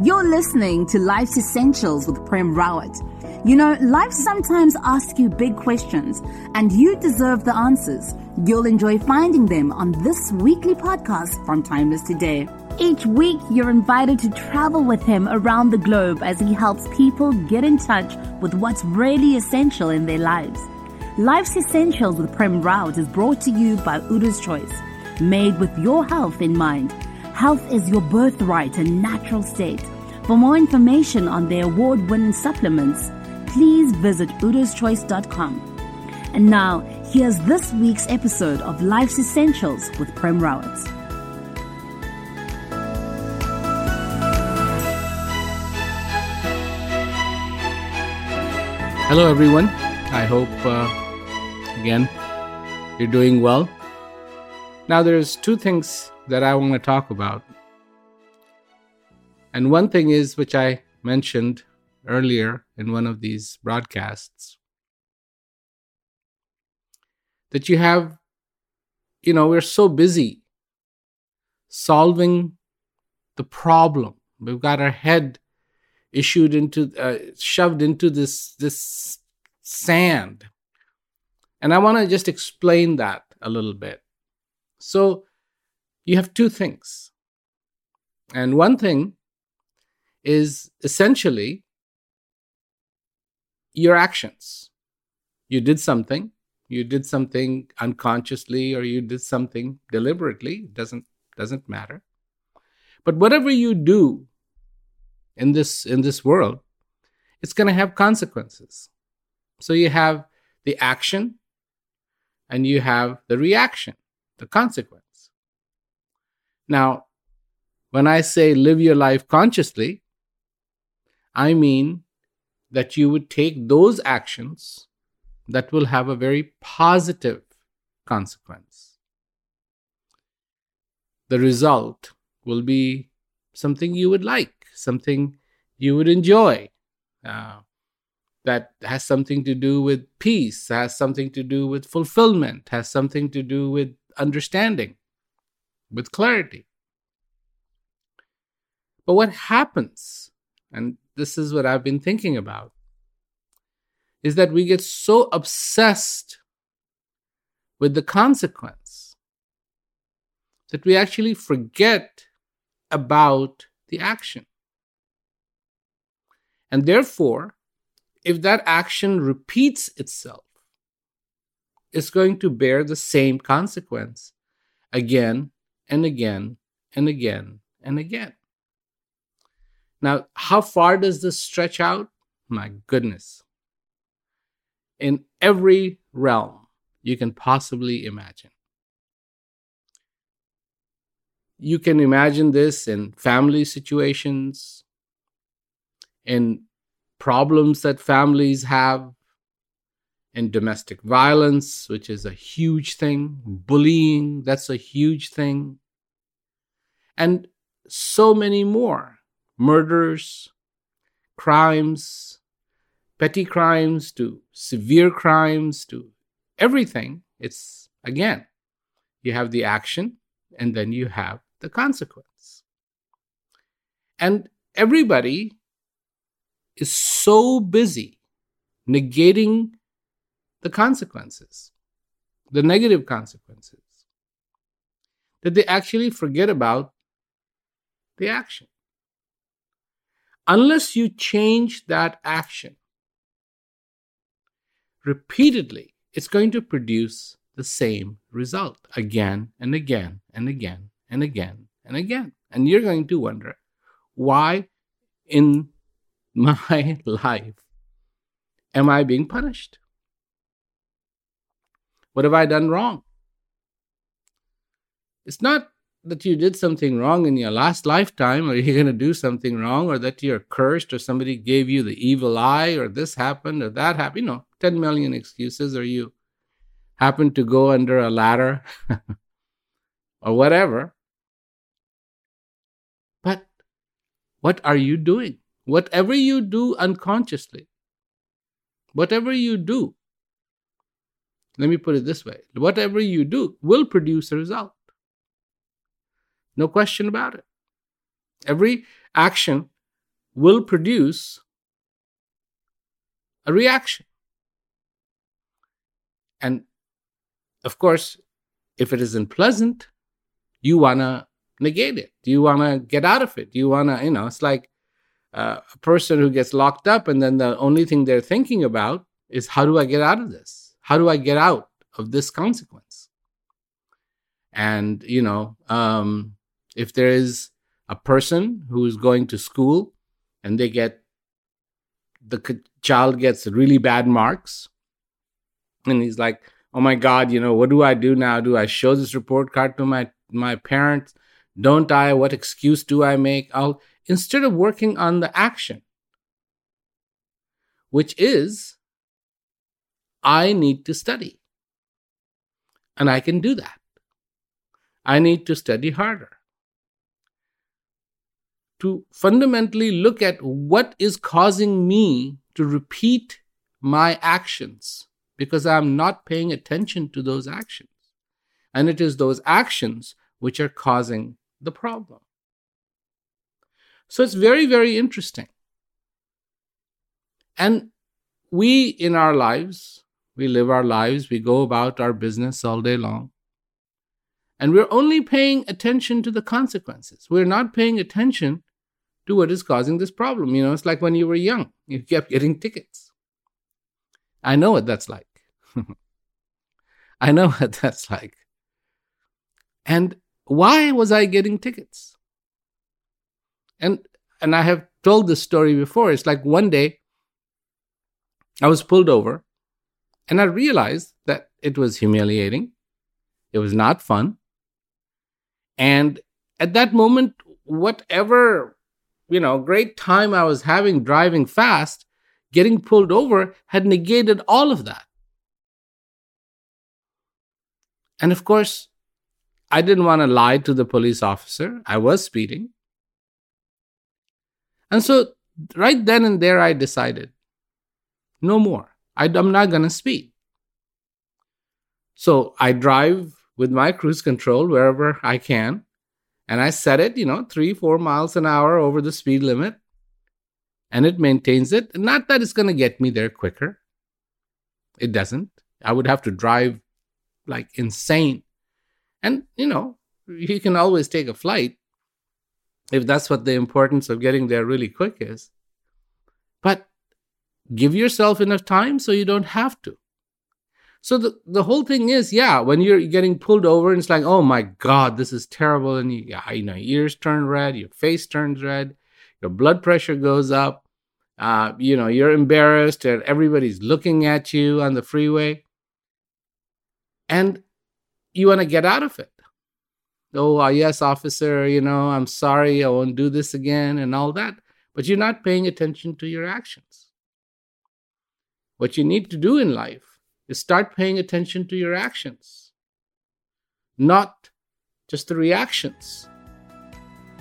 You're listening to Life's Essentials with Prem Rawat. You know, life sometimes asks you big questions, and you deserve the answers. You'll enjoy finding them on this weekly podcast from Timeless Today. Each week, you're invited to travel with him around the globe as he helps people get in touch with what's really essential in their lives. Life's Essentials with Prem Rawat is brought to you by Udo's Choice, made with your health in mind. Health is your birthright and natural state. For more information on their award winning supplements, please visit udoschoice.com. And now, here's this week's episode of Life's Essentials with Prem Rawat. Hello, everyone. I hope, uh, again, you're doing well. Now, there's two things that I want to talk about. And one thing is, which I mentioned earlier in one of these broadcasts, that you have, you know, we're so busy solving the problem. We've got our head issued into, uh, shoved into this, this sand. And I want to just explain that a little bit. So, you have two things. And one thing is essentially your actions. You did something, you did something unconsciously or you did something deliberately, doesn't doesn't matter. But whatever you do in this in this world, it's going to have consequences. So you have the action and you have the reaction, the consequence. Now, when I say live your life consciously, I mean that you would take those actions that will have a very positive consequence. The result will be something you would like, something you would enjoy, uh, that has something to do with peace, has something to do with fulfillment, has something to do with understanding with clarity. But what happens, and this is what I've been thinking about, is that we get so obsessed with the consequence that we actually forget about the action. And therefore, if that action repeats itself, it's going to bear the same consequence again and again and again and again. Now, how far does this stretch out? My goodness. In every realm you can possibly imagine. You can imagine this in family situations, in problems that families have, in domestic violence, which is a huge thing, bullying, that's a huge thing, and so many more murders, crimes, petty crimes to severe crimes to everything. It's again, you have the action and then you have the consequence. And everybody is so busy negating the consequences, the negative consequences, that they actually forget about the action. Unless you change that action repeatedly, it's going to produce the same result again and again and again and again and again. And you're going to wonder why in my life am I being punished? What have I done wrong? It's not that you did something wrong in your last lifetime or you're going to do something wrong or that you're cursed or somebody gave you the evil eye or this happened or that happened. You know, 10 million excuses or you happened to go under a ladder or whatever. But what are you doing? Whatever you do unconsciously, whatever you do, let me put it this way whatever you do will produce a result. No question about it. Every action will produce a reaction. And of course, if it isn't pleasant, you want to negate it. Do you want to get out of it. Do you want to, you know, it's like uh, a person who gets locked up and then the only thing they're thinking about is how do I get out of this? How do I get out of this consequence? And, you know, um, if there is a person who is going to school and they get, the child gets really bad marks, and he's like, oh my God, you know, what do I do now? Do I show this report card to my, my parents? Don't I? What excuse do I make? I'll, instead of working on the action, which is I need to study. And I can do that. I need to study harder. To fundamentally look at what is causing me to repeat my actions because I'm not paying attention to those actions. And it is those actions which are causing the problem. So it's very, very interesting. And we in our lives we live our lives, we go about our business all day long. And we're only paying attention to the consequences. We're not paying attention to what is causing this problem. You know, it's like when you were young, you kept getting tickets. I know what that's like. I know what that's like. And why was I getting tickets? And and I have told this story before. It's like one day I was pulled over and I realized that it was humiliating. It was not fun. And at that moment, whatever, you know, great time I was having driving fast, getting pulled over had negated all of that. And of course, I didn't want to lie to the police officer. I was speeding. And so, right then and there, I decided no more. I, am not going to speed. So I drive with my cruise control wherever I can. And I set it, you know, three, four miles an hour over the speed limit. And it maintains it. Not that it's going to get me there quicker. It doesn't. I would have to drive like insane. And, you know, you can always take a flight if that's what the importance of getting there really quick is. But give yourself enough time so you don't have to. So the, the whole thing is, yeah, when you're getting pulled over and it's like, oh my God, this is terrible. And you, you know, your ears turn red, your face turns red, your blood pressure goes up. Uh, you know, you're embarrassed and everybody's looking at you on the freeway. And you want to get out of it. Oh, uh, yes, officer, you know, I'm sorry, I won't do this again and all that. But you're not paying attention to your actions. What you need to do in life is start paying attention to your actions, not just the reactions.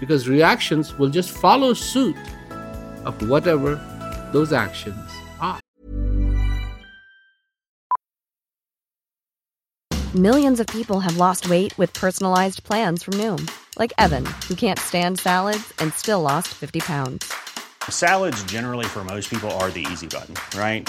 Because reactions will just follow suit of whatever those actions are. Millions of people have lost weight with personalized plans from Noom, like Evan, who can't stand salads and still lost 50 pounds. Salads, generally, for most people, are the easy button, right?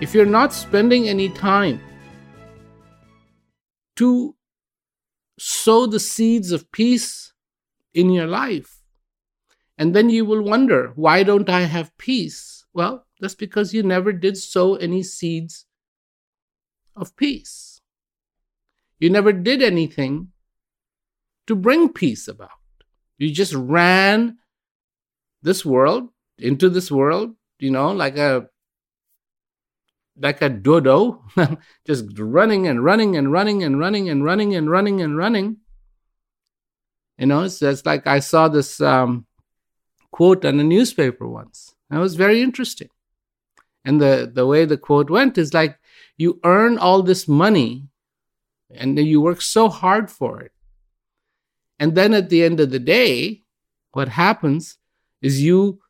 If you're not spending any time to sow the seeds of peace in your life, and then you will wonder, why don't I have peace? Well, that's because you never did sow any seeds of peace. You never did anything to bring peace about. You just ran this world into this world, you know, like a like a dodo, just running and running and running and running and running and running and running. You know, it's like I saw this um, quote on a newspaper once. That was very interesting. And the, the way the quote went is like, you earn all this money and you work so hard for it. And then at the end of the day, what happens is you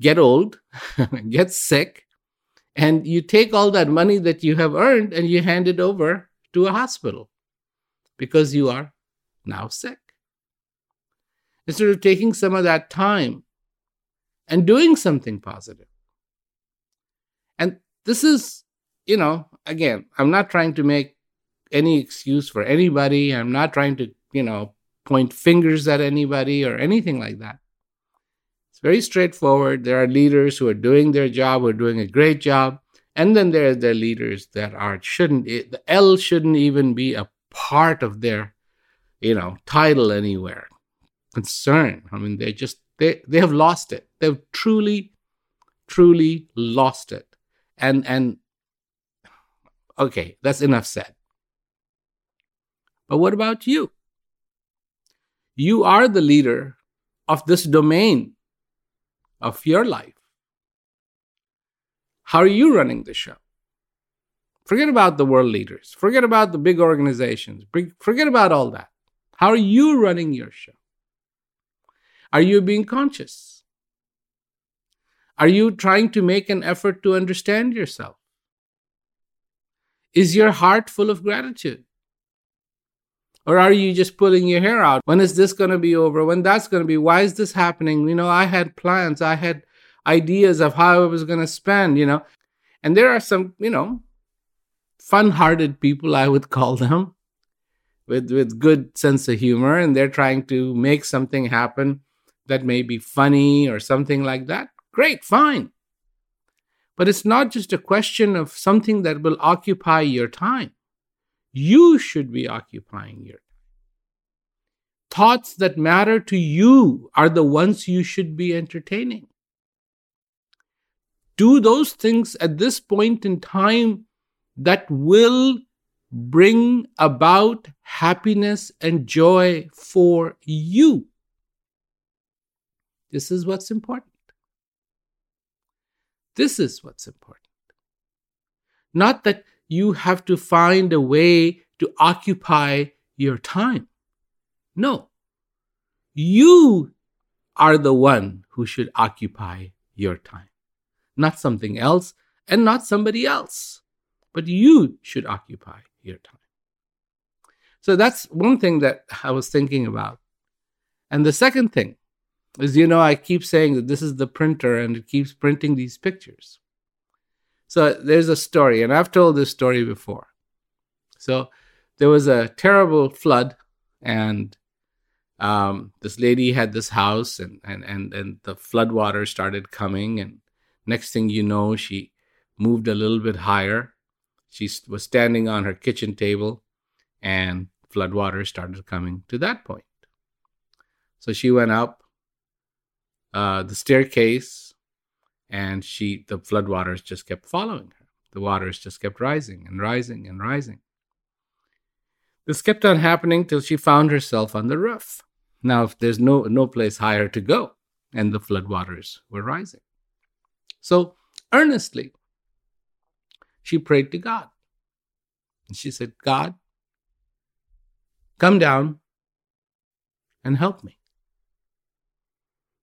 get old, get sick, and you take all that money that you have earned and you hand it over to a hospital because you are now sick. Instead of taking some of that time and doing something positive. And this is, you know, again, I'm not trying to make any excuse for anybody. I'm not trying to, you know, point fingers at anybody or anything like that. It's very straightforward. There are leaders who are doing their job, who are doing a great job. And then there are the leaders that are shouldn't eh, the L shouldn't even be a part of their, you know, title anywhere. Concern. I mean, they just they they have lost it. They've truly, truly lost it. And and okay, that's enough said. But what about you? You are the leader of this domain of your life. How are you running the show? Forget about the world leaders. Forget about the big organizations. Forget about all that. How are you running your show? Are you being conscious? Are you trying to make an effort to understand yourself? Is your heart full of gratitude? Or are you just pulling your hair out? When is this going to be over? When that's going to be? Why is this happening? You know, I had plans, I had ideas of how I was going to spend, you know. And there are some, you know, fun hearted people, I would call them, with, with good sense of humor. And they're trying to make something happen that may be funny or something like that. Great, fine. But it's not just a question of something that will occupy your time. You should be occupying your time. Thoughts that matter to you are the ones you should be entertaining. Do those things at this point in time that will bring about happiness and joy for you. This is what's important. This is what's important. Not that you have to find a way to occupy your time. No. You are the one who should occupy your time, not something else and not somebody else, but you should occupy your time. So that's one thing that I was thinking about. And the second thing is, you know, I keep saying that this is the printer and it keeps printing these pictures. So there's a story, and I've told this story before. So there was a terrible flood, and um, this lady had this house, and, and, and, and the flood water started coming. And next thing you know, she moved a little bit higher. She was standing on her kitchen table, and flood water started coming to that point. So she went up uh, the staircase, and she the floodwaters just kept following her. The waters just kept rising and rising and rising. This kept on happening till she found herself on the roof. Now, if there's no no place higher to go, and the floodwaters were rising. So earnestly, she prayed to God. And she said, God, come down and help me.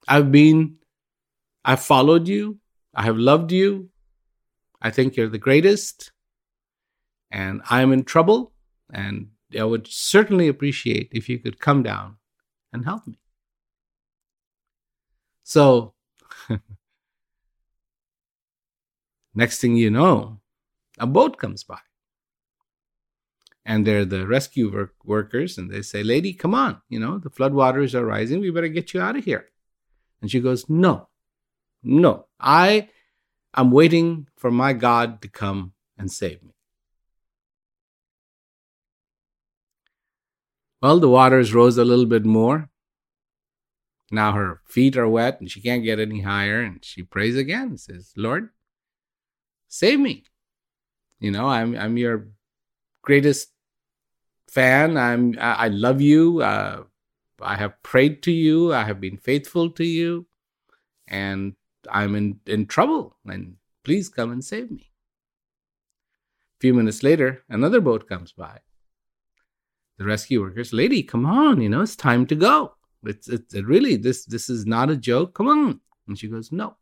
I've been, I've followed you, I have loved you. I think you're the greatest, and I'm in trouble, and I would certainly appreciate if you could come down and help me. So, next thing you know, a boat comes by. And they're the rescue work- workers, and they say, Lady, come on, you know, the floodwaters are rising. We better get you out of here. And she goes, No, no, I am waiting for my God to come and save me. Well, the waters rose a little bit more. Now her feet are wet and she can't get any higher. And she prays again and says, Lord, save me. You know, I'm, I'm your greatest fan. I'm, I, love you. Uh, I have prayed to you, I have been faithful to you, and I'm in, in trouble, and please come and save me. A few minutes later, another boat comes by. The rescue workers, lady, come on, you know, it's time to go. It's, it's it really, this, this is not a joke. Come on. And she goes, no,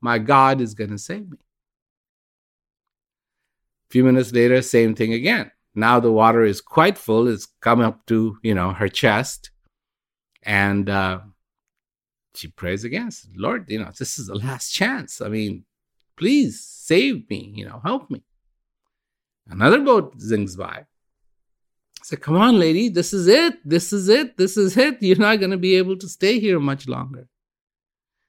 my God is going to save me. A few minutes later, same thing again. Now the water is quite full. It's come up to, you know, her chest. And uh, she prays again. Says, Lord, you know, this is the last chance. I mean, please save me, you know, help me. Another boat zings by. I said, come on, lady, this is it. This is it. This is it. You're not going to be able to stay here much longer.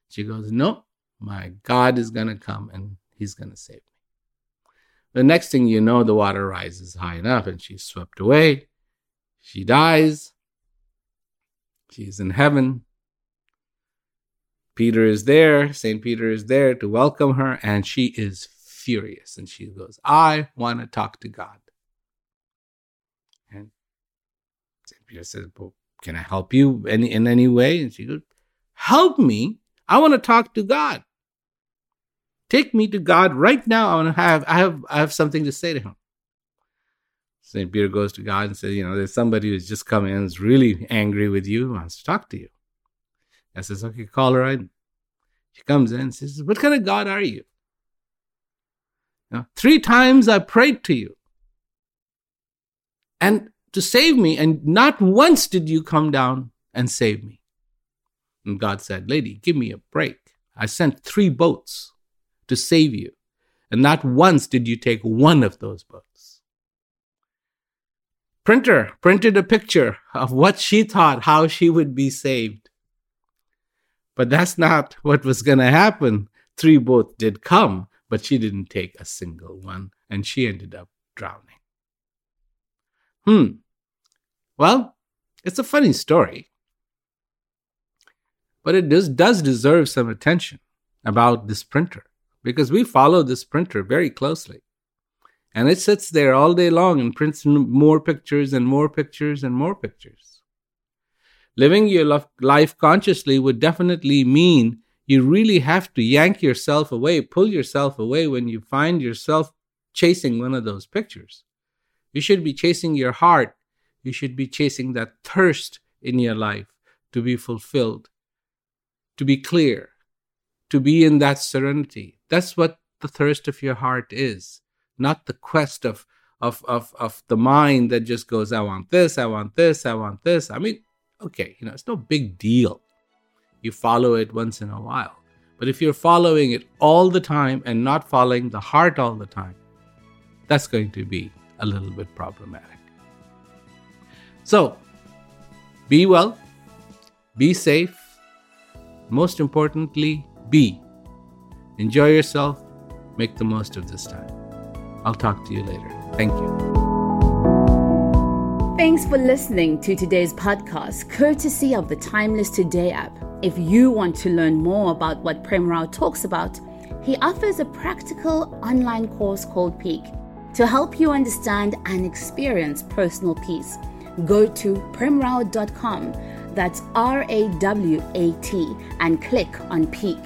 She goes, no, my God is going to come and he's going to save me. The next thing you know, the water rises high enough and she's swept away. She dies. She's in heaven. Peter is there. St. Peter is there to welcome her, and she is furious. And she goes, I want to talk to God. And St. Peter says, well, Can I help you any, in any way? And she goes, Help me. I want to talk to God. Take me to God right now. I want to have I have I have something to say to him. St. Peter goes to God and says, you know, there's somebody who's just come in, is really angry with you, wants to talk to you. I says, okay, call her in. She comes in and says, What kind of God are you? know, three times I prayed to you. And to save me, and not once did you come down and save me. And God said, Lady, give me a break. I sent three boats to save you. And not once did you take one of those boats. Printer printed a picture of what she thought how she would be saved. But that's not what was going to happen. Three boats did come, but she didn't take a single one, and she ended up drowning. Hmm. Well, it's a funny story, but it does, does deserve some attention about this printer because we follow this printer very closely. And it sits there all day long and prints more pictures and more pictures and more pictures. Living your life consciously would definitely mean you really have to yank yourself away, pull yourself away when you find yourself chasing one of those pictures. You should be chasing your heart. You should be chasing that thirst in your life to be fulfilled, to be clear, to be in that serenity. That's what the thirst of your heart is, not the quest of, of, of, of the mind that just goes, I want this, I want this, I want this. I mean, okay, you know, it's no big deal. you follow it once in a while. But if you're following it all the time and not following the heart all the time, that's going to be a little bit problematic. So, be well, be safe, most importantly, be. Enjoy yourself, make the most of this time. I'll talk to you later. Thank you. Thanks for listening to today's podcast, courtesy of the Timeless Today app. If you want to learn more about what Prem Rawat talks about, he offers a practical online course called Peak to help you understand and experience personal peace. Go to premrawat.com, that's R A W A T, and click on Peak.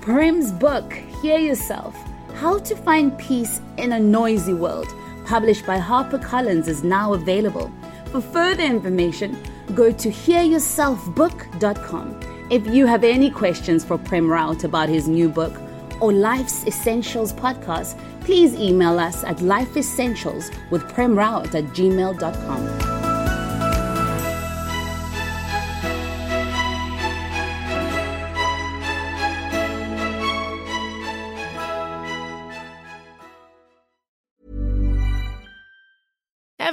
Prem's book, Hear Yourself How to Find Peace in a Noisy World, published by HarperCollins, is now available. For further information, go to hearyourselfbook.com. If you have any questions for Prem Rawat about his new book or Life's Essentials podcast, please email us at lifeessentials with premrawat at gmail.com.